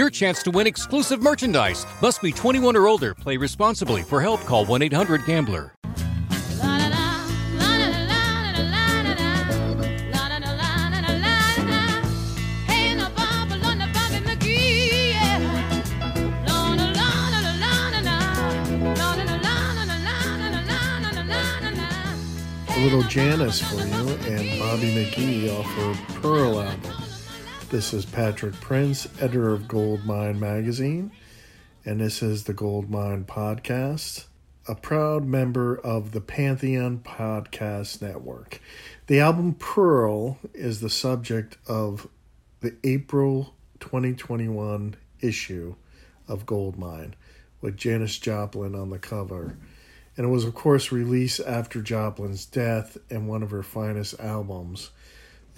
your chance to win exclusive merchandise. Must be 21 or older. Play responsibly. For help, call 1-800-GAMBLER. A little Janis for you and Bobby McGee off her Pearl album. This is Patrick Prince, editor of Goldmine Magazine, and this is the Goldmine Podcast, a proud member of the Pantheon Podcast Network. The album Pearl is the subject of the April 2021 issue of Goldmine with Janis Joplin on the cover. And it was, of course, released after Joplin's death and one of her finest albums.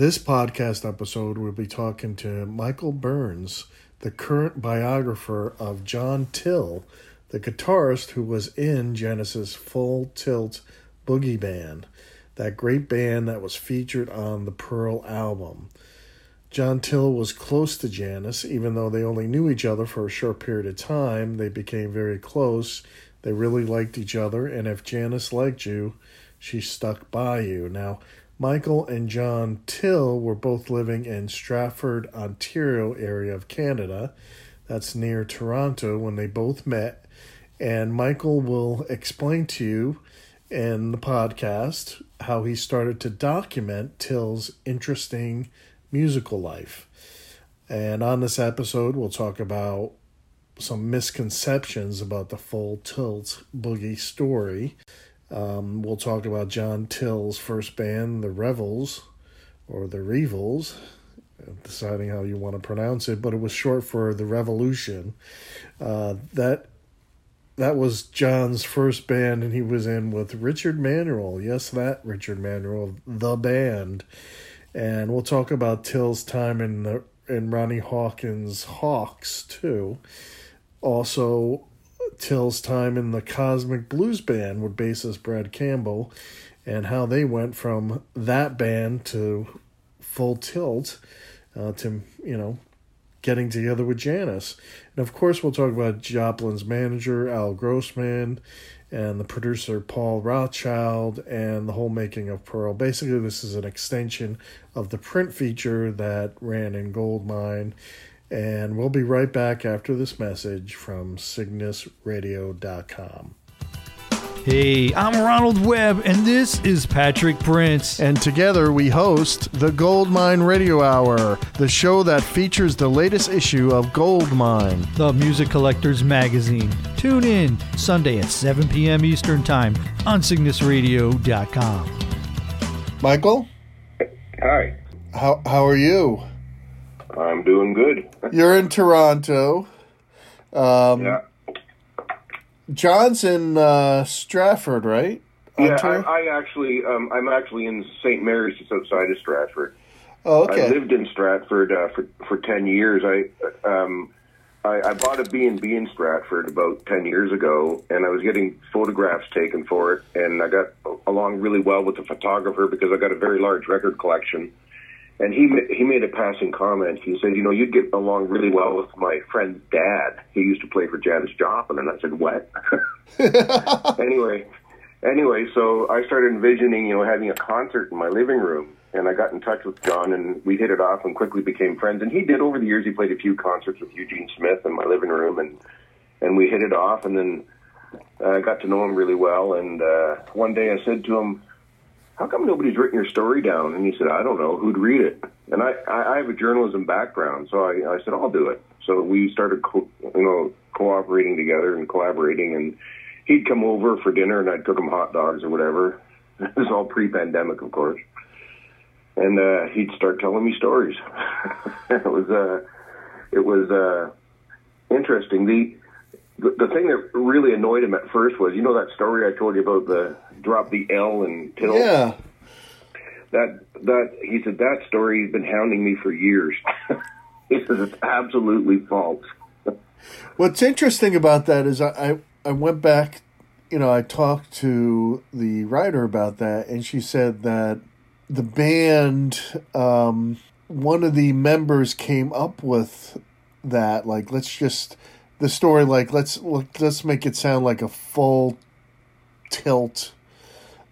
This podcast episode, we'll be talking to Michael Burns, the current biographer of John Till, the guitarist who was in Janis's Full Tilt Boogie Band, that great band that was featured on the Pearl album. John Till was close to Janis, even though they only knew each other for a short period of time. They became very close. They really liked each other, and if Janis liked you, she stuck by you. Now, Michael and John Till were both living in Stratford, Ontario area of Canada. That's near Toronto when they both met. And Michael will explain to you in the podcast how he started to document Till's interesting musical life. And on this episode, we'll talk about some misconceptions about the full Tilt Boogie story. Um, we'll talk about John Till's first band, the Revels, or the Revels, deciding how you want to pronounce it, but it was short for the Revolution. Uh, that that was John's first band, and he was in with Richard Manuel. Yes, that Richard Manuel, the band. And we'll talk about Till's time in the in Ronnie Hawkins' Hawks too also Till's time in the Cosmic Blues Band with bassist Brad Campbell and how they went from that band to full tilt uh, to, you know, getting together with Janis. And of course, we'll talk about Joplin's manager, Al Grossman, and the producer, Paul Rothchild, and the whole making of Pearl. Basically, this is an extension of the print feature that ran in Goldmine and we'll be right back after this message from CygnusRadio.com. Hey, I'm Ronald Webb, and this is Patrick Prince. And together we host the Goldmine Radio Hour, the show that features the latest issue of Goldmine, the Music Collectors Magazine. Tune in Sunday at 7 p.m. Eastern Time on CygnusRadio.com. Michael? Hi. How, how are you? I'm doing good. You're in Toronto. Um, yeah. John's in uh, Stratford, right? Yeah, I, I, actually, um, I'm actually in St. Mary's, just outside of Stratford. Oh, okay. I lived in Stratford uh, for for ten years. I um, I, I bought a B and B in Stratford about ten years ago, and I was getting photographs taken for it, and I got along really well with the photographer because I got a very large record collection and he he made a passing comment. He said, "You know, you'd get along really well with my friend's dad. He used to play for Janis Joplin." And I said, "What?" anyway, anyway, so I started envisioning, you know, having a concert in my living room, and I got in touch with John, and we hit it off, and quickly became friends. And he did over the years. He played a few concerts with Eugene Smith in my living room, and and we hit it off. And then I got to know him really well, and uh, one day I said to him, "How come nobody's written your story down?" And he said, "I don't know. Who'd read it?" And I, I have a journalism background, so I, I said, "I'll do it." So we started, co- you know, cooperating together and collaborating, and he'd come over for dinner, and I'd cook him hot dogs or whatever. It was all pre-pandemic, of course, and uh, he'd start telling me stories. it was, uh, it was uh, interesting. The the, the thing that really annoyed him at first was, you know, that story I told you about the drop the L and till. Yeah. That that he said that story has been hounding me for years. he says it's absolutely false. What's interesting about that is I, I, I went back, you know, I talked to the writer about that, and she said that the band, um, one of the members came up with that, like, let's just the story, like, let's let's make it sound like a full tilt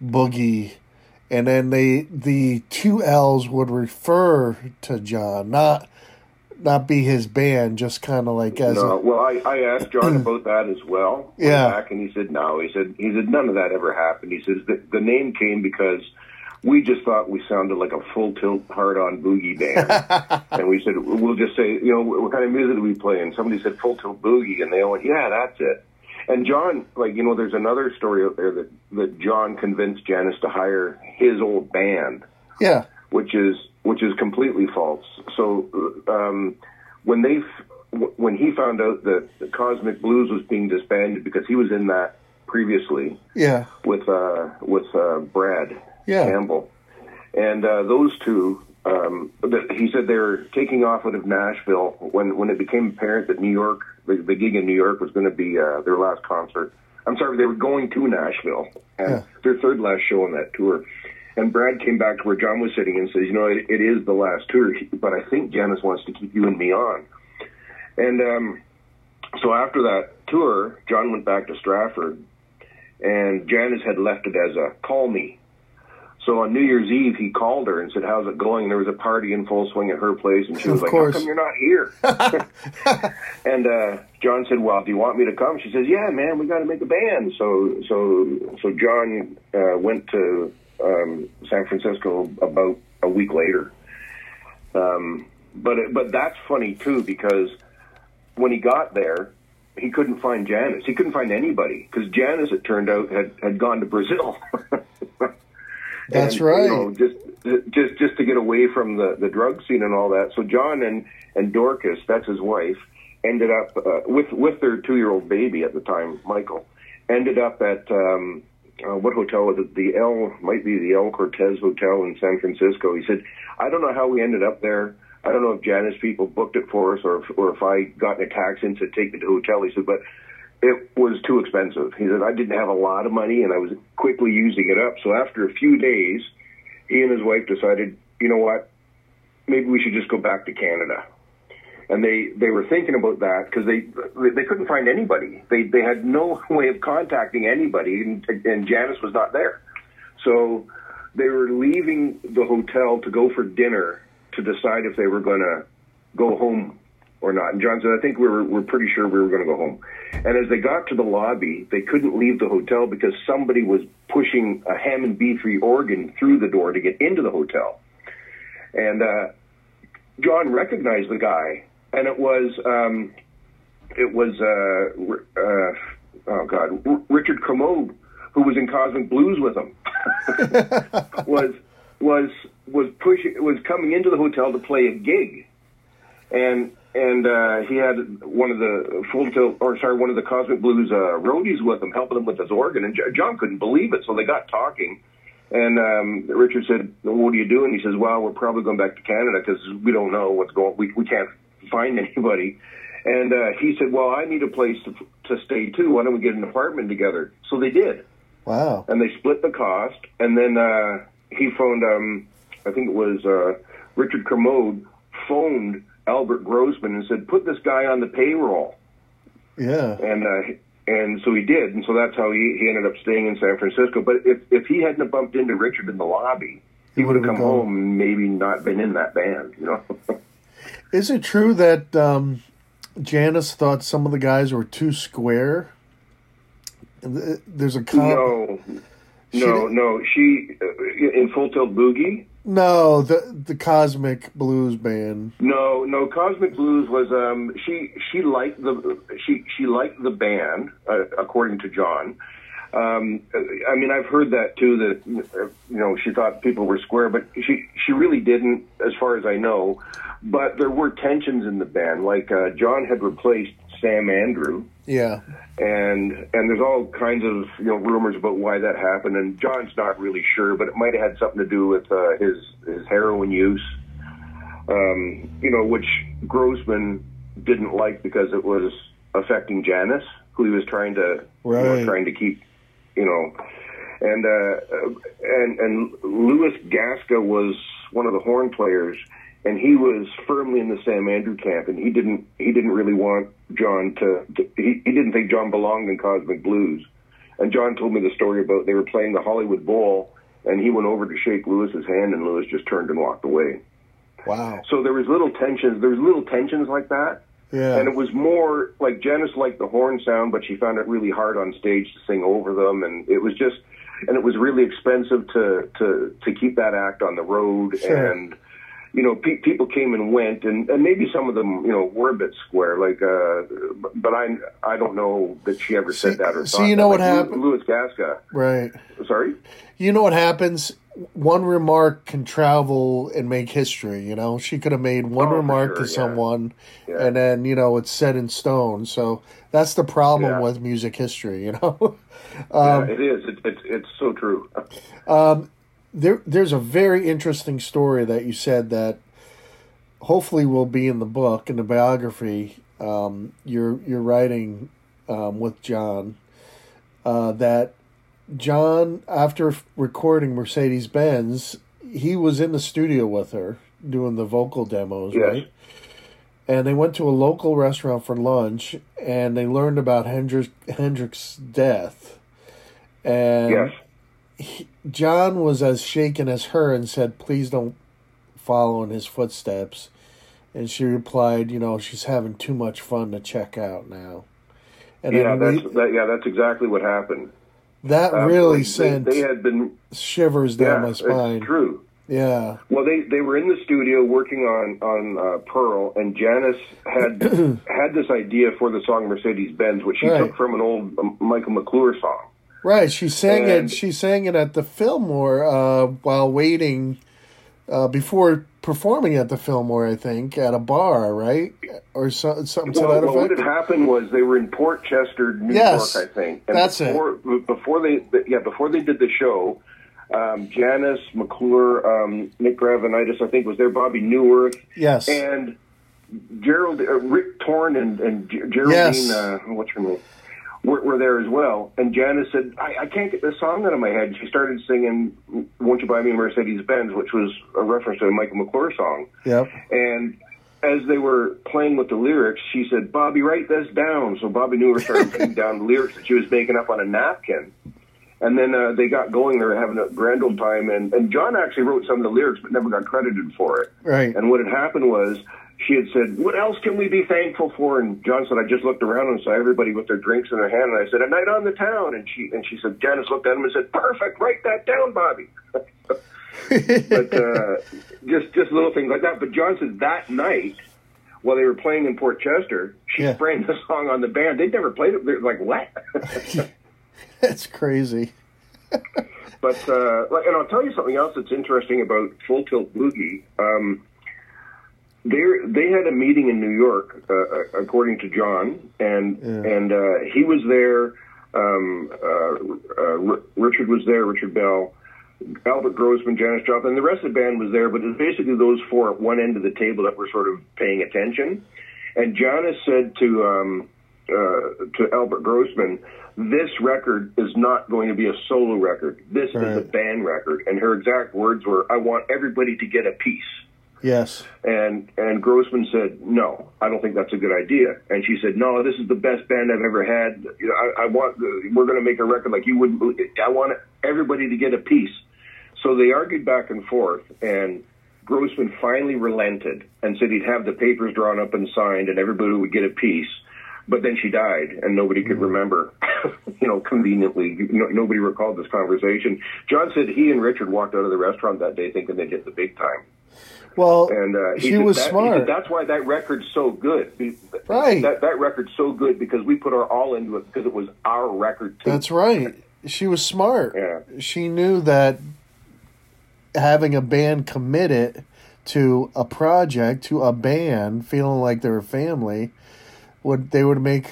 boogie and then they the two L's would refer to John, not not be his band, just kind of like as no. a, well, I, I asked John about that as well. Yeah. back, and he said no. He said he said none of that ever happened. He says the, the name came because we just thought we sounded like a full tilt hard on boogie band, and we said we'll just say you know what kind of music do we play? And somebody said full tilt boogie, and they all went yeah, that's it. And John, like you know, there's another story out there that that John convinced Janis to hire his old band, yeah, which is which is completely false. So um, when they when he found out that the Cosmic Blues was being disbanded because he was in that previously yeah, with uh, with uh, Brad Yeah. Campbell, and uh, those two. Um, that he said they were taking off out of Nashville when when it became apparent that New York, the, the gig in New York, was going to be uh, their last concert. I'm sorry, they were going to Nashville, and Yeah. their third last show on that tour. And Brad came back to where John was sitting and says, "You know, it, it is the last tour, but I think Janis wants to keep you and me on." And um, so after that tour, John went back to Stratford, and Janis had left it as a call me. So on New Year's Eve, he called her and said, "How's it going?" And There was a party in full swing at her place, and she was Of like, course. "How come you're not here?" and uh, John said, "Well, do you want me to come?" She says, "Yeah, man, we got to make a band." So, so, so John uh, went to um, San Francisco about a week later. Um, but it, but that's funny too because when he got there, he couldn't find Janis. He couldn't find anybody because Janis, it turned out, had had gone to Brazil. That's And, right. You know, just just just to get away from the the drug scene and all that. So John and and Dorcas, that's his wife, ended up uh, with with their two year old baby at the time, Michael, ended up at. Um, uh, what hotel was it? The El might be the El Cortez Hotel in San Francisco. He said, "I don't know how we ended up there. I don't know if Janis people booked it for us, or if, or if I got in a taxi and said take me to the hotel." He said, "But it was too expensive." He said, "I didn't have a lot of money, and I was quickly using it up. So after a few days, he and his wife decided, you know what? Maybe we should just go back to Canada." and they they were thinking about that because they they couldn't find anybody. They they had no way of contacting anybody, and, and Janis was not there. So they were leaving the hotel to go for dinner to decide if they were going to go home or not. And John said, "I think we were we're pretty sure we were going to go home." And as they got to the lobby, they couldn't leave the hotel because somebody was pushing a Hammond B3 organ through the door to get into the hotel. And uh, John recognized the guy, and it was um, it was uh, uh, oh god R- Richard Kermode, who was in Cosmic Blues with him, was was was pushing was coming into the hotel to play a gig, and and uh, he had one of the full tilt or sorry one of the Cosmic Blues uh, roadies with him, helping him with his organ, and John couldn't believe it, so they got talking. And um, Richard said, well, "What are you doing?" He says, "Well, we're probably going back to Canada because we don't know what's going. We we can't find anybody." And uh, he said, "Well, I need a place to to stay too. Why don't we get an apartment together?" So they did, Wow. and they split the cost. And then uh, he phoned, um, I think it was uh, Richard Kermode, phoned Albert Grossman and said, "Put this guy on the payroll." Yeah. and uh, and so he did, and so that's how he, he ended up staying in San Francisco. But if if he hadn't bumped into Richard in the lobby, he, He would have come gone. home, and maybe not been in that band, you know. Is it true that um, Janis thought some of the guys were too square There's a com- no, She no, didn't- no. She uh, in Full Tilt Boogie. No the the Cosmic Blues Band. No, no. Cosmic Blues was um. She she liked the she she liked the band uh, according to John. Um, I mean, I've heard that too. That you know, she thought people were square, but she she really didn't, as far as I know. But there were tensions in the band. Like uh, John had replaced Sam Andrew, Yeah, and and there's all kinds of you know rumors about why that happened. And John's not really sure, but it might have had something to do with uh, his his heroin use. Um, you know, which Grossman didn't like because it was affecting Janis, who he was trying to you know, trying to keep, you know, and uh, and and Louis Gasca was one of the horn players, and he was firmly in the Sam Andrew camp, and he didn't he didn't really want John to, to he, he didn't think John belonged in Cosmic Blues, and John told me the story about they were playing the Hollywood Bowl, and he went over to shake Lewis's hand, and Lewis just turned and walked away. wow. So there was little tensions. There was little tensions like that. Yeah, And it was more like Janis liked the horn sound, but she found it really hard on stage to sing over them, and it was just, and it was really expensive to to to keep that act on the road, Sure. and you know, pe- people came and went, and and maybe some of them, you know, were a bit square, like, uh, but- I I don't know that she ever said See- that or thought you that. know what Like happened? Louis Gasca, right. sorry. You know what happens? One remark can travel and make history. You know, she could have made one Oh, remark sure, to yeah. someone, Yeah. and then you know it's set in stone. So that's the problem Yeah. with music history. You know, yeah, it is. It, it's it's so true. There there's a very interesting story that you said that hopefully will be in the book in the biography. Um, you're you're writing um, with John uh, that John after recording Mercedes Benz he was in the studio with her doing the vocal demos right? And they went to a local restaurant for lunch and they learned about Hendrix, Hendrix's death. And Yes. John was as shaken as her and said, "Please don't follow in his footsteps." And she replied, "You know, she's having too much fun to check out now." And Yeah, that's we, that, yeah, that's exactly what happened. that Um, really they- sent They, had been shivers down yeah, my spine. It's true. Yeah, Well, they they were in the studio working on on uh, Pearl, and Janis had had this idea for the song Mercedes Benz, which she Right. took from an old um, Michael McClure song. Right. She sang And- it. She sang it at the Fillmore uh, while waiting uh, before performing at the Fillmore. I think at a bar, right, or so, something to that well, what effect. had happened was they were in Port Chester, New Yes, York, I think. And that's it. before, it. Before they, yeah, before they did the show, um, Janis McClure, um, Nick Gravenites, I think, was there. Bobby Neuwirth, Yes. and Gerald, uh, Rip Torn, and and Geraldine, Yes. uh, what's her name, were, were there as well. And Janis said, I, "I can't get this song out of my head." She started singing "Won't You Buy Me a Mercedes Benz," which was a reference to a Michael McClure song. Yep. And as they were playing with the lyrics, she said, Bobby, write this down. So Bobby Neuwirth started putting down the lyrics that she was making up on a napkin. And then uh, they got going. They were having a grand old time. And, and John actually wrote some of the lyrics, but never got credited for it. Right. And what had happened was she had said, What else can we be thankful for? And John said, I just looked around and saw everybody with their drinks in their hand. And I said, A night on the town. And she and she said, Janis looked at him and said, Perfect, write that down, Bobby. but uh, just just little things like that. But John said that night, while they were playing in Port Chester, she Yeah. sprang the song on the band. They'd never played it. They're like, what? That's crazy. but uh, like, and I'll tell you something else that's interesting about Full Tilt Boogie. Um, they they had a meeting in New York, uh, uh, according to John, and and uh, he was there. Um, uh, uh, R- Richard was there. Richard Bell. Albert Grossman, Janis Joplin, and the rest of the band was there, but it was basically those four at one end of the table that were sort of paying attention. And Janis said to um, uh, to Albert Grossman, "This record is not going to be a solo record. This is a band record." And her exact words were, "I want everybody to get a piece." Yes. And and Grossman said, "No, I don't think that's a good idea." And she said, "No, this is the best band I've ever had. You know, I, I want we're going to make a record like you wouldn't. believe- I want everybody to get a piece." So they argued back and forth, and Grossman finally relented and said he'd have the papers drawn up and signed, and everybody would get a piece. but then she died, and nobody could mm-hmm. remember. you know, conveniently, no, nobody recalled this conversation. John said he and Richard walked out of the restaurant that day thinking they'd hit the big time. Well, And uh, he was that, he smart. said that's why that record's so good. He- Right. That that record's so good because we put our all into it because it was our record too. That's right. She was smart. Yeah. She knew that having a band committed to a project, to a band, feeling like they were family, would they would make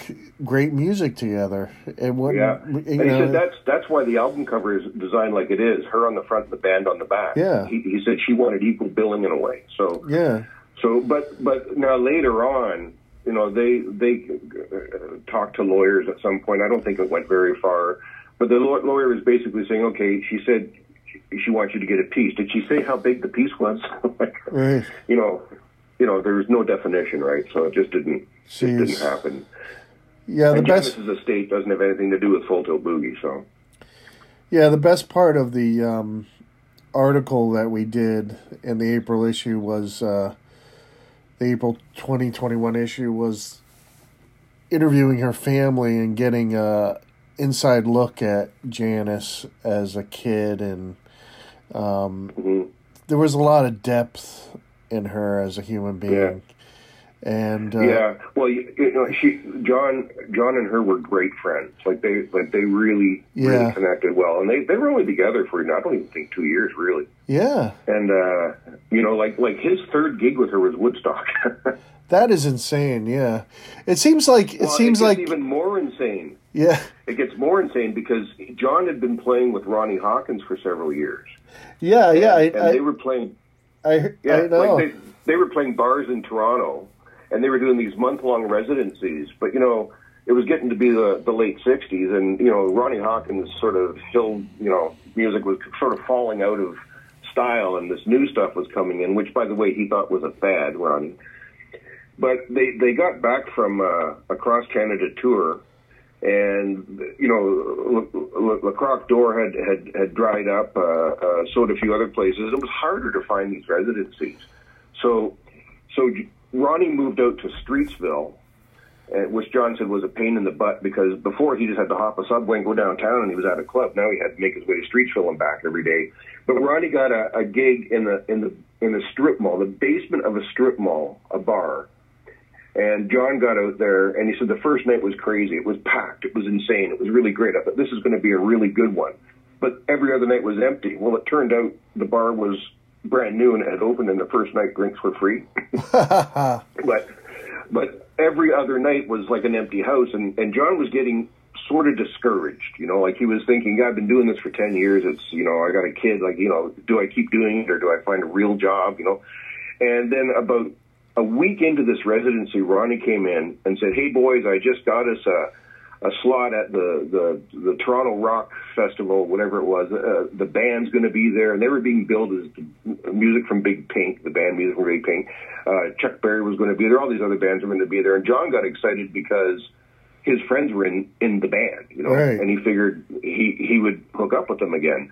great music together. And wouldn't. Yeah, You and he know, said that's that's why the album cover is designed like it is. Her on the front, and the band on the back. Yeah. he, he said she wanted equal billing in a way. So yeah. So, but but now later on, you know, they they uh, talked to lawyers at some point. I don't think it went very far, but the lawyer was basically saying, okay, she said she- she wants you to get a piece. Did she say how big the piece was? like, Right. you know, you know, there was no definition, right? So it just didn't didn't happen. Yeah. The and best. Janis's estate doesn't have anything to do with Full Tilt Boogie, so. Yeah, the best part of the um, article that we did in the April issue was uh, the April 2021 issue was interviewing her family and getting a inside look at Janis as a kid and um, mhm. there was a lot of depth in her as a human being. Yeah. And uh, Yeah, well, you, you know, she, John, John and her were great friends. Like they, like they really, Yeah. really connected well, and they they were only together for I don't even think two years really. yeah, And uh, you know, like like his third gig with her was Woodstock. that is insane. Yeah, it seems like it Well, seems gets like even more insane. yeah, It gets more insane because John had been playing with Ronnie Hawkins for several years. yeah, yeah. I, and I, they were playing I, Yeah, I know. like they they were playing bars in Toronto, and they were doing these month long residencies. But you know, it was getting to be the the late '60s, and you know, Ronnie Hawkins' sort of hill, you know, music was sort of falling out of style, and this new stuff was coming in, which, by the way, he thought was a fad, Ronnie. But they they got back from uh, a cross Canada tour. And you know, La, La, La Door had, had had dried up. Uh, uh, so had a few other places. It was harder to find these residencies. So, so Ronnie moved out to Streetsville, uh, which John said was a pain in the butt because before he just had to hop a subway and go downtown and he was at a club. Now he had to make his way to Streetsville and back every day. But Ronnie got a, a gig in the in the in the strip mall, the basement of a strip mall, a bar. And John got out there and he said the first night was crazy. It was packed. It was insane. It was really great. I thought this is going to be a really good one. But every other night was empty. Well, it turned out the bar was brand new and it had opened and the first night drinks were free. but but every other night was like an empty house and and John was getting sort of discouraged you know like he was thinking I've been doing this for 10 years it's you know I got a kid like you know do I keep doing it or do I find a real job you know and then about a week into this residency Ronnie came in and said hey boys I just got us a a slot at the the the Toronto Rock Festival, whatever it was. Uh, the band's going to be there, and they were being billed as the music from Big Pink, the band music from Big Pink. Uh, Chuck Berry was going to be there. All these other bands were going to be there, and John got excited because his friends were in in the band, you know, Right. and he figured he he would hook up with them again.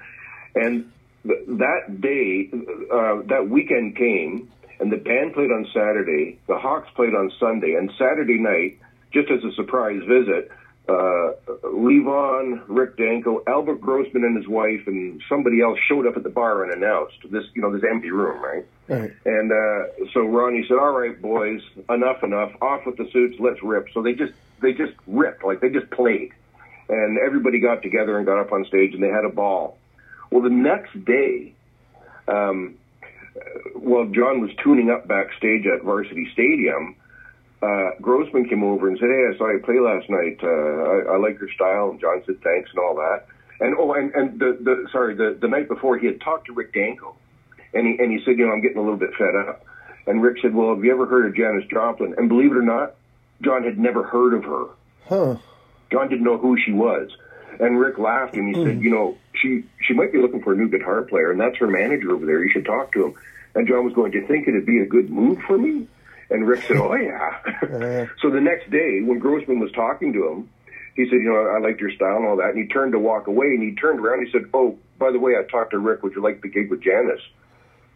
And that day, uh, that weekend came, and the band played on Saturday. The Hawks played on Sunday, and Saturday night, just as a surprise visit, uh, Levon, Rick Danko, Albert Grossman, and his wife, and somebody else showed up at the bar and announced this, you know, this empty room, right? Right. And uh, so Ronnie said, "All right, boys, enough, enough. Off with the suits. Let's rip." So they just they just ripped, like they just played, and everybody got together and got up on stage and they had a ball. Well, the next day, um, while John was tuning up backstage at Varsity Stadium, uh, Grossman came over and said, "Hey, I saw you play last night. Uh, I, I like your style." And John said, "Thanks" and all that. And oh, and, and the, the sorry, the, the night before he had talked to Rick Danko, and he and he said, "You know, I'm getting a little bit fed up." And Rick said, "Well, have you ever heard of Janis Joplin?" And believe it or not, John had never heard of her. Huh. John didn't know who she was. And Rick laughed and he said, "You know, she she might be looking for a new guitar player, and that's her manager over there. You should talk to him." And John was going, "Do you think it'd be a good move for me?" And Rick said, "Oh yeah." Uh-huh. so the next day, when Grossman was talking to him, he said, "You know, I liked your style and all that." And he turned to walk away, and he turned around. and He said, "Oh, by the way, I talked to Rick. Would you like the gig with Janis?"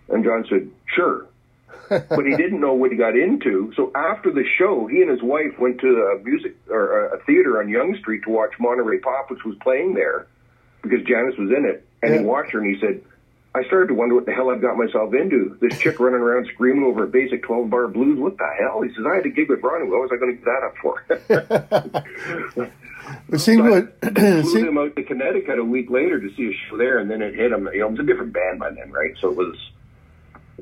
And John said, "Sure." but he didn't know what he got into. So after the show, he and his wife went to a music or a theater on Yonge Street to watch Monterey Pop, which was playing there because Janis was in it. And Yeah. he watched her and he said, I started to wonder what the hell I've got myself into. This chick running around screaming over a basic 12 bar blues. What the hell? He says, I had to gig with Ronnie. What was I going to give that up for? It seemed what flew seemed- him out to Connecticut a week later to see a show there, and then it hit him. You know, it was a different band by then, right? So it was,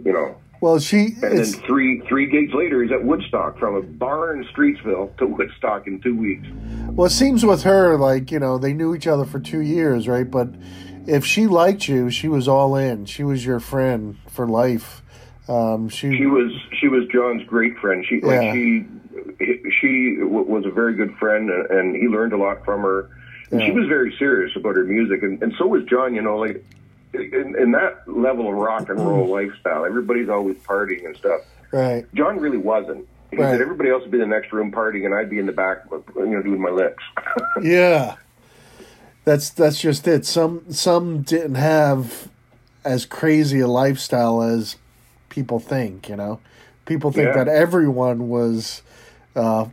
you know, well she and then three three gigs later, he's at Woodstock from a bar in Streetsville to Woodstock in two weeks. well it seems with her like you know they knew each other for two years right but if she liked you she was all in she was your friend for life um she, She was she was John's great friend. She like she she was a very good friend, and, and he learned a lot from her. And she was very serious about her music, and, and so was John. You know, like in, in that level of rock and roll lifestyle, everybody's always partying and stuff. right John really wasn't. He Right. said everybody else would be in the next room partying, and I'd be in the back, you know, doing my licks. yeah that's that's just it some some didn't have as crazy a lifestyle as people think you know people think Yeah. that everyone was uh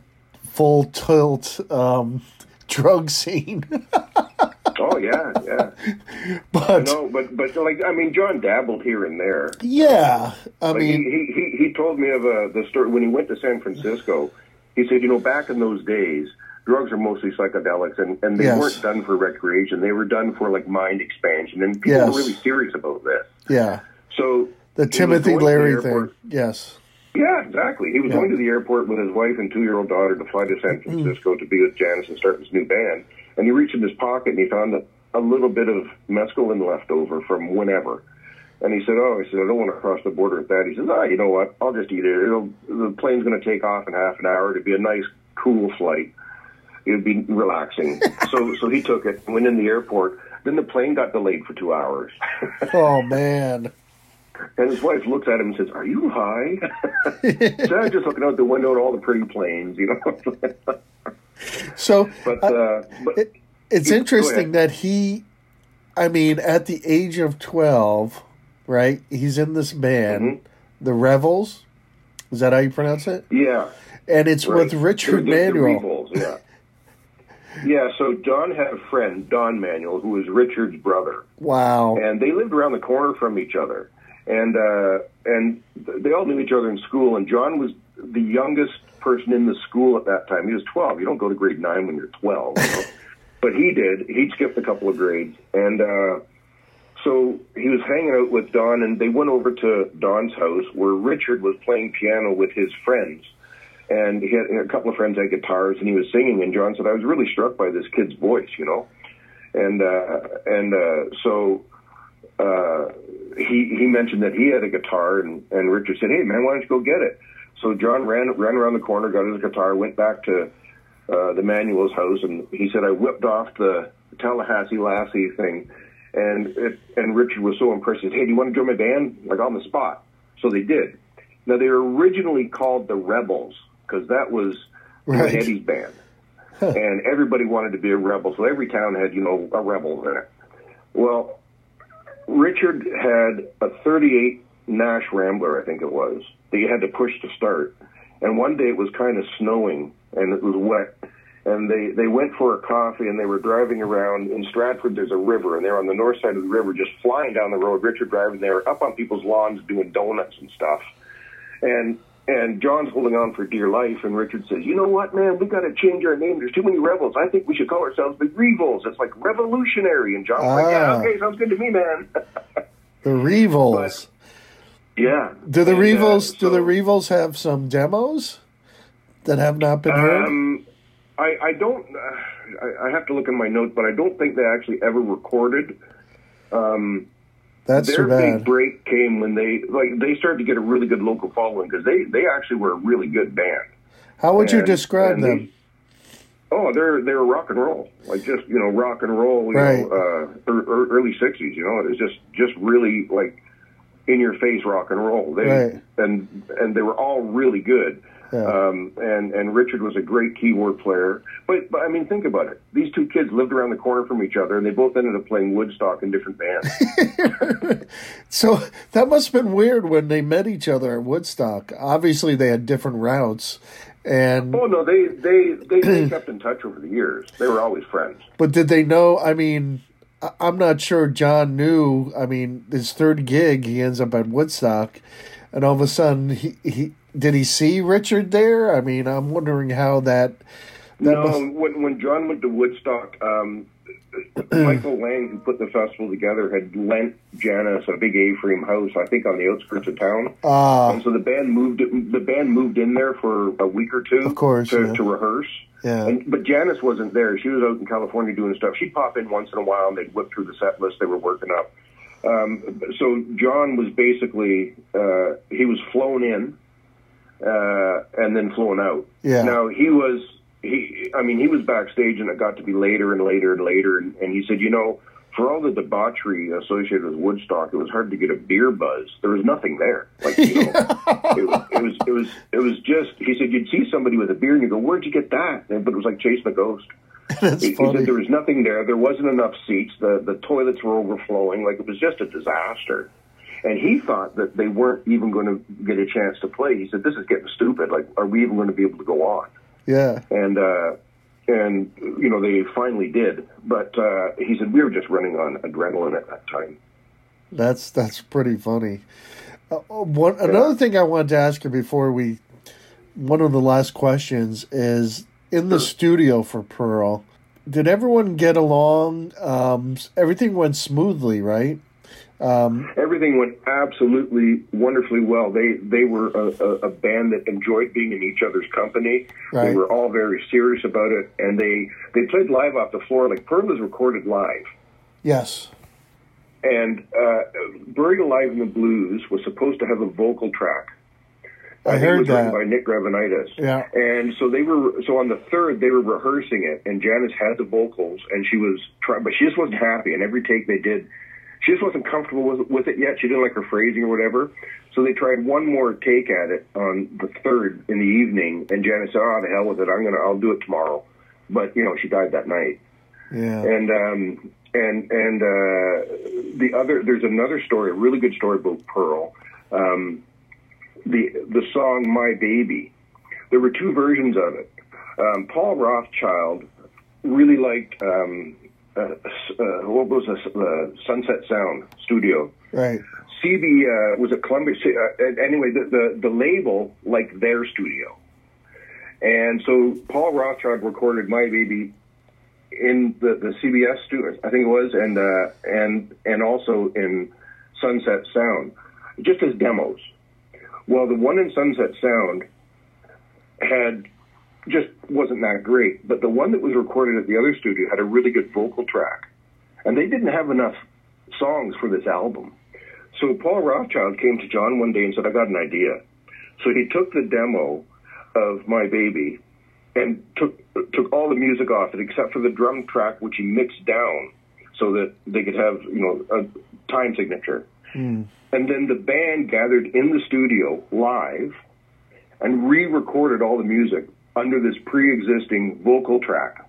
full tilt um drug scene oh yeah, yeah. but No, but but like I mean, John dabbled here and there. yeah i Like mean he, he he told me of uh, the story when he went to San Francisco. He said, you know, back in those days, drugs are mostly psychedelics, and and they Yes. weren't done for recreation. They were done for like mind expansion, and people Yes. were really serious about this. yeah So the timothy to the thing yes Yeah, exactly. He was Yeah. going to the airport with his wife and two-year-old daughter to fly to San Francisco to be with Janis and start his new band. And he reached in his pocket and he found a, a little bit of mescaline left over from whenever. And he said, "Oh, he said I don't want to cross the border with that." He says, "Ah, you know what? I'll just eat it. It'll, the plane's going to take off in half an hour. It'd be a nice, cool flight. It'd be relaxing." so, so he took it, went in the airport. Then the plane got delayed for two hours. oh man And his wife looks at him and says, "Are you high?" so I'm just looking out the window at all the pretty planes, you know. So but uh, uh, but it, it's interesting that he i mean at the age of 12 right he's in this band Mm-hmm. the revels is that how you pronounce it yeah, and it's right. with richard The- the- the manuel Revols, yeah. Yeah, so Don had a friend, Don Manuel, who was Richard's brother, wow and they lived around the corner from each other, and uh, and they all knew each other in school. And John was the youngest person in the school at that time. He was twelve. You don't go to grade nine when you're twelve, you know? but he did. He skipped a couple of grades, and uh, so he was hanging out with Don, and they went over to Don's house where Richard was playing piano with his friends. And he had a couple of friends had guitars, and he was singing. And John said, "I was really struck by this kid's voice, you know." And uh, and uh, so uh, he he mentioned that he had a guitar, and and Richard said, "Hey man, why don't you go get it?" So John ran ran around the corner, got his guitar, went back to uh, the Manuel's house, and he said, "I whipped off the Tallahassee Lassie thing." And it, and Richard was so impressed. He said, "Hey, do you want to join my band?" Like on the spot. So they did. Now they were originally called the Rebels because that was Right. Eddie's band, and everybody wanted to be a rebel. So every town had you know a rebel in it. Well, Richard had a 38 Nash Rambler, I think it was, that you had to push to start. And one day it was kind of snowing and it was wet. And they, they went for a coffee and they were driving around in Stratford. There's a river and they're on the north side of the river just flying down the road. Richard driving there up on people's lawns doing donuts and stuff. And and John's holding on for dear life, and Richard says, "You know what, man? We got to change our name. There's too many rebels. I think we should call ourselves the Revels. It's like revolutionary." And John's like, "Yeah, Ah. okay, sounds good to me, man." the revels yeah. do the And, uh, revels do the so, revels have some demos that have not been heard Um, I I don't. Uh, I, I have to look in my notes, but I don't think they actually ever recorded. Um, that's their big break came when they like they started to get a really good local following because they they actually were a really good band. how would you describe them they- oh, they're they're rock and roll, like just you know rock and roll, you Right. know, uh, early '60s. You know, it was just just really like in your face rock and roll. They Right. and and they were all really good. Yeah. Um, and and Richard was a great keyboard player. But, but I mean, think about it. These two kids lived around the corner from each other, and they both ended up playing Woodstock in different bands. So that must have been weird when they met each other at Woodstock. Obviously, they had different routes, and oh no, they they they, they kept in touch over the years. They were always friends. but did they know? I mean, I'm not sure John knew. I mean, his third gig, he ends up at Woodstock, and all of a sudden, he, he did he see Richard there? I mean, I'm wondering how that. that no, must- when when John went to Woodstock, um, Michael Lang, who put the festival together, had lent Janis a big A-frame house, I think, on the outskirts of town. Ah. and so the band moved. The band moved in there for a week or two, Of course, to, yeah. to rehearse. Yeah. And, but Janis wasn't there. She was out in California doing stuff. She'd pop in once in a while, and they'd whip through the set list they were working up. Um, so John was basically uh, he was flown in uh, and then flown out. Yeah. Now he was he. I mean, he was backstage, and it got to be later and later and later. And, and he said, you know, for all the debauchery associated with Woodstock, it was hard to get a beer buzz. There was nothing there. Like you know, it, was, it was it was it was just. He said you'd see somebody with a beer, and you go, where'd you get that? And, but it was like chasing a ghost. That's He, he said there was nothing there. There wasn't enough seats. The the toilets were overflowing. Like it was just a disaster. And he thought that they weren't even going to get a chance to play. He said, "This is getting stupid. Like, are we even going to be able to go on?" Yeah. And uh, and you know they finally did. But uh, he said we were just running on adrenaline at that time. That's that's pretty funny. Uh, uh, one another thing I wanted to ask you before we, one of the last questions is in the studio for Pearl. Did everyone get along? Um, everything went smoothly, right? Everything went absolutely wonderfully well. They they were a, a, a band that enjoyed being in each other's company. Right. They were all very serious about it, and they they played live off the floor. Like Pearl is recorded live. Yes. And uh, Buried Alive in the Blues was supposed to have a vocal track. I think heard was that. by Nick Gravenites. Yeah. And so they were so on the third they were rehearsing it, and Janis had the vocals, and she was trying, but she just wasn't happy. And every take they did, she just wasn't comfortable with, with it yet. She didn't like her phrasing or whatever. So they tried one more take at it on the third in the evening, and Janis said, "Oh, the hell with it! I'm gonna, I'll do it tomorrow." But you know, she died that night Yeah. and um, and and uh, the other there's another story, a really good story about Pearl. Um, the the song "My Baby." There were two versions of it. Um, Paul Rothchild really liked um, uh, uh, what was this, uh, Sunset Sound Studio. Right. CB uh, was at Columbia. Uh, anyway, the, the the label liked their studio, and so Paul Rothchild recorded "My Baby" in the, the CBS studio, I think it was, and uh, and and also in Sunset Sound, just as demos. Well, the one in Sunset Sound had just wasn't that great, but the one that was recorded at the other studio had a really good vocal track, and they didn't have enough songs for this album. So Paul Rothchild came to John one day and said, "I got an idea." So he took the demo of My Baby and took took all the music off it except for the drum track, which he mixed down so that they could have you know a time signature. Hmm. And then the band gathered in the studio live and re-recorded all the music under this pre-existing vocal track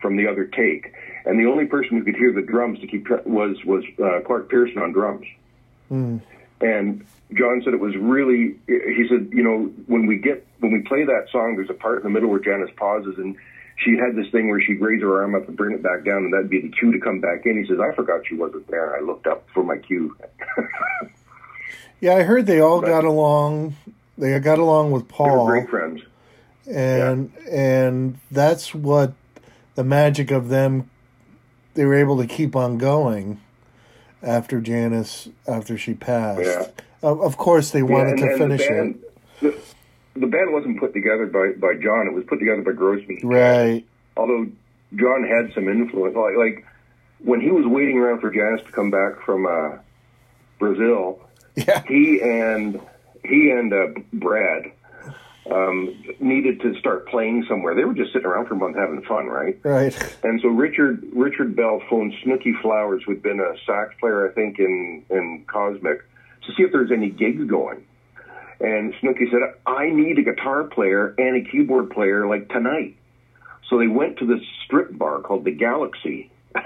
from the other take. And the only person who could hear the drums to keep tra- was was uh, Clark Pierson on drums. And John said it was really. He said, you know, when we get when we play that song, there's a part in the middle where Janis pauses, and she had this thing where she'd raise her arm up and bring it back down, and that'd be the cue to come back in. He says, I forgot she wasn't there. I looked up for my cue. Yeah, I heard they all got along. They got along with they were Paul. great friends. And and that's what the magic of them they were able to keep on going after Janis after she passed. Yeah. Of, of course, they wanted Yeah, to finish the band, it. The, the band wasn't put together by, by John. It was put together by Grossman. Right. Although John had some influence, like, like when he was waiting around for Janis to come back from uh, Brazil, Yeah. he and he and uh, Brad um, needed to start playing somewhere. They were just sitting around for a month having fun, right? Right. And so Richard Richard Bell phoned Snooky Flowers, who'd been a sax player, I think, in in Cosmic, to see if there's any gigs going. And Snooky said, I need a guitar player and a keyboard player like tonight. So they went to this strip bar called the Galaxy.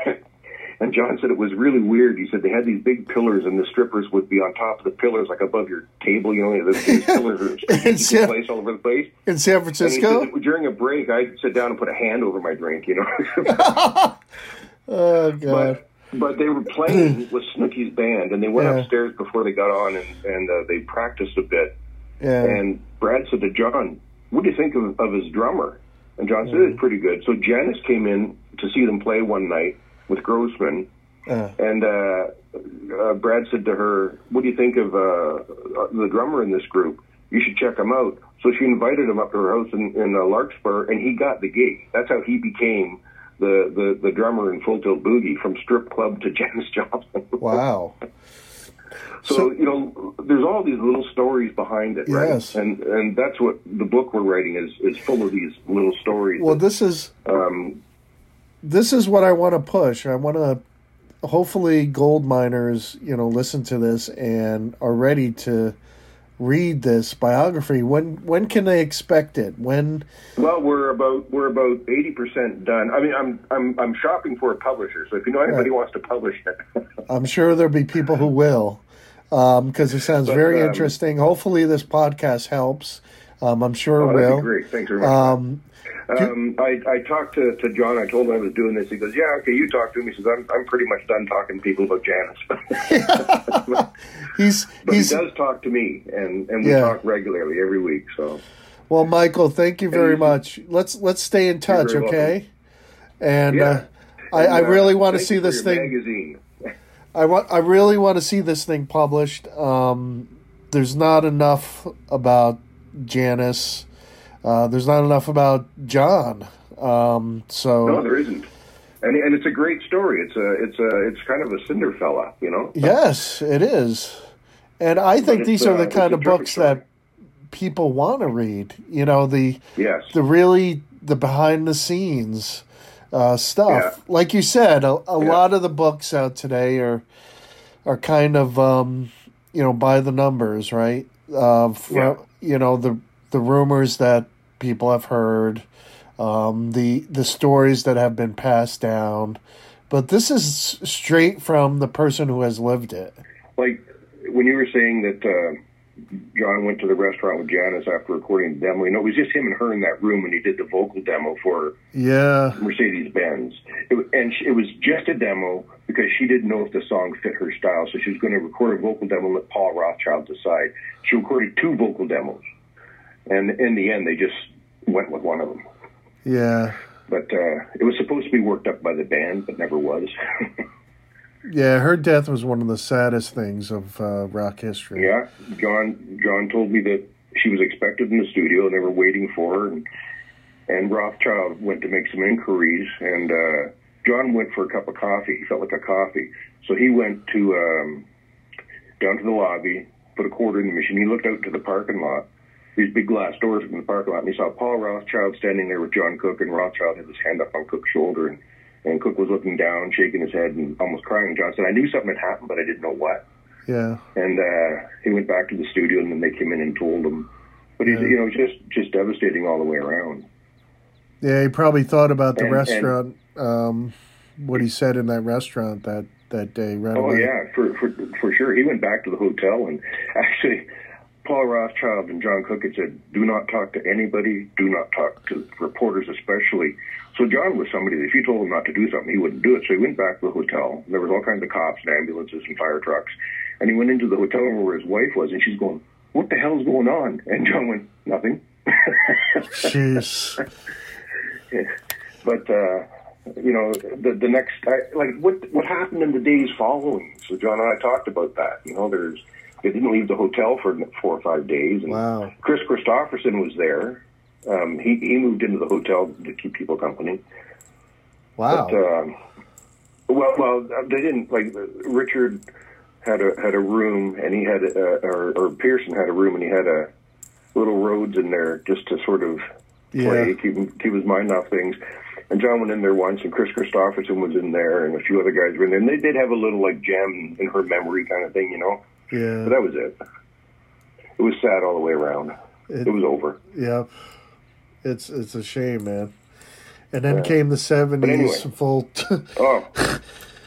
and John said it was really weird. He said they had these big pillars and the strippers would be on top of the pillars, like above your table. You know, these pillars are San- place all over the place. In San And Francisco? said during a break, I'd sit down and put a hand over my drink, you know. Oh, God. but but they were playing with Snooky's band, and they went Yeah. upstairs before they got on, and, and uh, they practiced a bit. yeah. And Brad said to John, "What do you think of, of his drummer?" And John said, Mm. "It's pretty good." So Janis came in to see them play one night with Grossman, Uh. and uh, uh, Brad said to her, "What do you think of uh, uh, the drummer in this group? You should check him out." So she invited him up to her house in, in uh, Larkspur, and he got the gig. That's how he became the, the, the drummer in Full Tilt Boogie from strip club to Janis Joplin. wow. So, So- you know, there's all these little stories behind it, right? Yes. And and that's what the book we're writing is is full of these little stories. Well, this is um, this is what I want to push. I want to hopefully gold miners, you know, listen to this and are ready to read this biography. When when can they expect it? When well, we're about we're about eighty percent done. I mean, I'm I'm I'm shopping for a publisher. So if you know anybody who wants to publish it, I'm sure there'll be people who will, because it sounds But, very um, interesting. Hopefully, this podcast helps. Um, I'm sure oh, it will. great. Thanks very much. Um, Um, I, I talked to, to John. I told him I was doing this. He goes, "Yeah, okay, you talk to him." He says, "I'm I'm pretty much done talking to people about Janis." he's but he's he does talk to me, and and we Yeah. talk regularly every week. So well, Michael. Thank you very much. Let's let's stay in touch, okay? And yeah, uh, I, And, I uh, really want to see this thing. magazine. I want. I really want to see this thing published. Um, there's not enough about Janis. Uh, there's not enough about John. Um, so No, there isn't. And and it's a great story. It's a it's a it's kind of a Cinderfella, you know. yes, it is. And I think these are the uh, kind of books story. that people want to read. You know the Yes. the really the behind the scenes uh, stuff. Yeah. Like you said, a, a Yeah. lot of the books out today are are kind of um, you know by the numbers, right? Uh, from, Yeah. You know the the rumors that people have heard, um, the the stories that have been passed down, but this is straight from the person who has lived it. Like when you were saying that uh, John went to the restaurant with Janis after recording the demo. You know, it was just him and her in that room when he did the vocal demo for Yeah, Mercedes Benz. And it was just a demo because she didn't know if the song fit her style. So she was going to record a vocal demo and let Paul Rothchild decide. She recorded two vocal demos. And in the end, they just went with one of them. yeah, But uh, it was supposed to be worked up by the band, but never was. yeah. Her death was one of the saddest things of uh, rock history. yeah, John. John told me that she was expected in the studio, and they were waiting for her. And, and Rothchild went to make some inquiries, and uh, John went for a cup of coffee. He felt like a coffee, so he went to um, down to the lobby, put a quarter in the machine. He looked out to the parking lot. These big glass doors in the parking lot, and he saw Paul Rothchild standing there with John Cooke, and Rothchild had his hand up on Cooke's shoulder, and, and Cooke was looking down, shaking his head, and almost crying. John said, "I knew something had happened, but I didn't know what." Yeah, and uh, he went back to the studio, and then they came in and told him. But he's, you know, just just devastating all the way around. yeah. He probably thought about the And- and- restaurant. um, what he said in that restaurant that that day. Right Oh away. yeah, for for for sure. He went back to the hotel, and actually, Paul Rothchild and John Cooke had said, "Do not talk to anybody. Do not talk to reporters, especially." So John was somebody that if you told him not to do something, he wouldn't do it. So he went back to the hotel. There was all kinds of cops and ambulances and fire trucks, and he went into the hotel room where his wife was, and she's going, "What the hell's going on?" And John went, "Nothing." Jeez. but uh, you know, the the next I, like what what happened in the days following. So John and I talked about that. You know, there's they didn't leave the hotel for four or five days. And Wow. Kris Kristofferson was there. Um, he he moved into the hotel to keep people company. Wow. But, um, well, well, they didn't like Richard had a had a room, and he had a, or, or Pierson had a room, and he had a little Rhodes in there just to sort of play, Yeah. keep keep his mind off things. And John went in there once, and Kris Kristofferson was in there, and a few other guys were in there. And they did have a little like jam in her memory kind of thing, you know. But yeah. that was it. it was sad all the way around. It- It, was over. Yep. It's it's a shame, man. And then came the seventies anyway. full. Oh,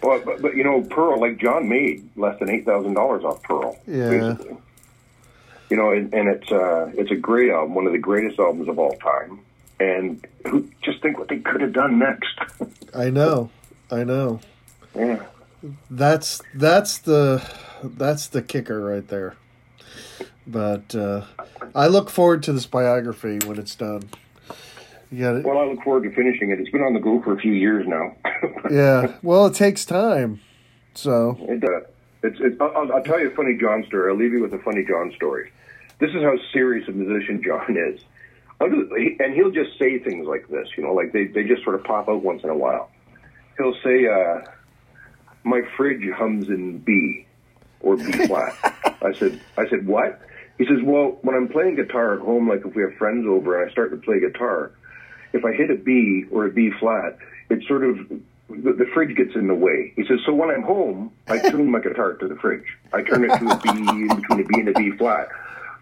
well, but, but you know, Pearl, like John made less than eight thousand dollars off Pearl. Yeah. basically. You know, and, and it's uh, it's a great album, one of the greatest albums of all time. And who just think what they could have done next? I know, I know. yeah. That's that's the that's the kicker right there. But uh, I look forward to this biography when it's done. You. Well, I look forward to finishing it. It's been on the go for a few years now. Yeah. Well, it takes time. So It, uh, it's, it's, I'll, I'll tell you a funny John story. I'll leave you with a funny John story. This is how serious a musician John is. And he'll just say things like this, you know, like they, they just sort of pop out once in a while. He'll say, uh, my fridge hums in B or B flat. I said, I said, what? He says, well, when I'm playing guitar at home, like if we have friends over and I start to play guitar, if I hit a B or a B flat, it sort of the, the fridge gets in the way. He says, so when I'm home, I tune my guitar to the fridge. I turn it to a B in between a B and a B flat,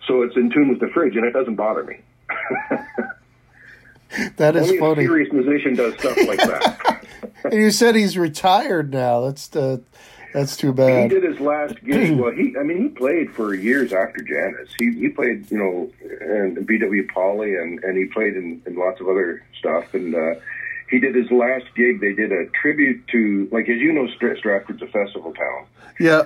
so it's in tune with the fridge, and it doesn't bother me. that is Only funny. a serious musician does stuff like that. And you said he's retired now. That's the that's too bad. he did his last gig. Well, he I mean he played for years after Janis. He he played you know in BW Polly and and he played in, in lots of other stuff and. uh he did his last gig. They did a tribute to, like as you know, Stra- Stratford's a festival town. Yeah.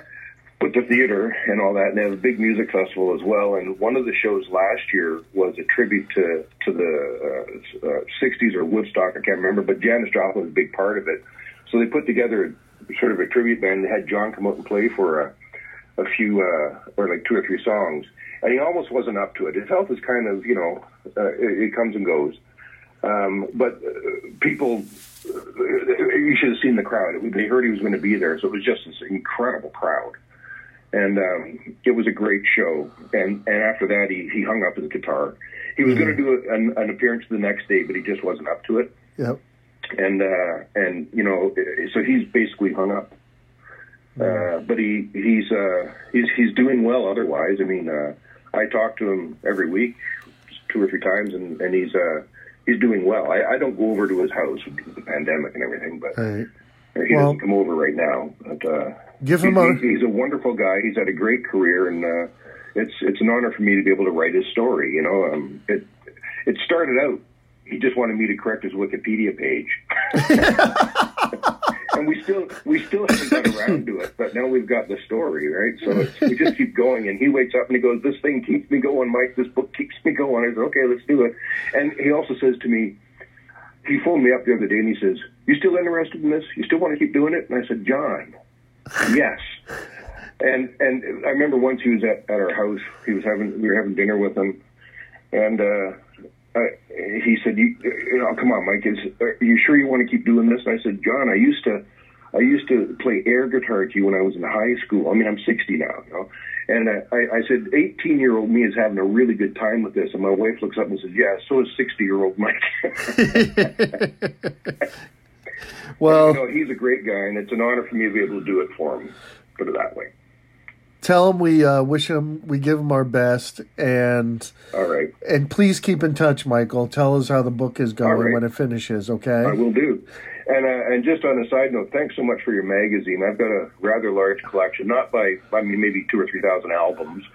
with the theater and all that, and they have a big music festival as well. And one of the shows last year was a tribute to to the uh, uh, '60s or Woodstock. I can't remember, but Janis Joplin was a big part of it. So they put together sort of a tribute band. They had John come out and play for a, a few uh, or like two or three songs, and he almost wasn't up to it. His health is kind of you know uh, it, it comes and goes. Um, but uh, people, uh, you should have seen the crowd. They heard he was going to be there, so it was just this incredible crowd and um, it was a great show. And and after that, he he hung up his guitar. He was going to do a, an, an appearance the next day, but he just wasn't up to it. Yep. And uh, and you know, so he's basically hung up. Uh, but he he's uh, he's he's doing well otherwise. I mean, uh, I talk to him every week, two or three times, and and he's uh, he's doing well. I, I don't go over to his house because of the pandemic and everything, but Hey. he Well- doesn't come over right now. But uh, Give him a- he's, he's a wonderful guy. He's had a great career, and uh, it's it's an honor for me to be able to write his story. You know, um, it it started out. He just wanted me to correct his Wikipedia page, and we still we still haven't got around to it. But now we've got the story, right? So it's, we just keep going. And he wakes up and he goes, "This thing keeps me going, Mike. This book keeps me going." I said, "Okay, let's do it." And he also says to me, he phoned me up the other day and he says, "You still interested in this? You still want to keep doing it?" And I said, "John, yes." And and I remember once he was at, at our house. He was having we were having dinner with him, and uh, uh, he said, you, you know, "Come on, Mike. Is are you sure you want to keep doing this?" And I said, "John, I used to." I used to play air guitar to you when I was in high school. I mean, I'm 60 now, you know. And uh, I, I said, 18 year old me is having a really good time with this. And my wife looks up and says, Yeah, so is 60 year old Mike. Well, you know, he's a great guy, and it's an honor for me to be able to do it for him. Put it that way. Tell him we uh, wish him, we give him our best, and All right, and please keep in touch, Michael. Tell us how the book is going right. when it finishes. Okay. I will do. And uh, and just on a side note, thanks so much for your magazine. I've got a rather large collection, not by I mean maybe two or three thousand albums,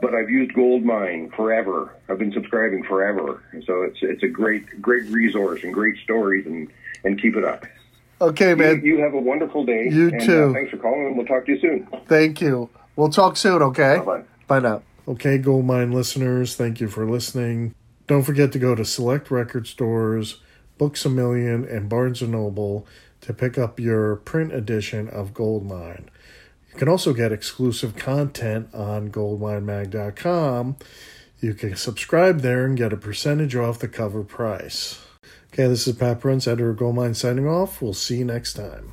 but I've used Goldmine forever. I've been subscribing forever, so it's it's a great great resource and great stories, and and keep it up. Okay, You, man. you have a wonderful day. You and, too. Uh, thanks for calling, and we'll talk to you soon. Thank you. We'll talk soon. Okay. Bye-bye. Bye now. Okay, Goldmine listeners, thank you for listening. Don't forget to go to select record stores, Books a Million, and Barnes and Noble to pick up your print edition of Goldmine. You can also get exclusive content on goldminemag.com. You can subscribe there and get a percentage off the cover price. Okay, this is Pat Prince, editor of Goldmine, signing off. We'll see you next time.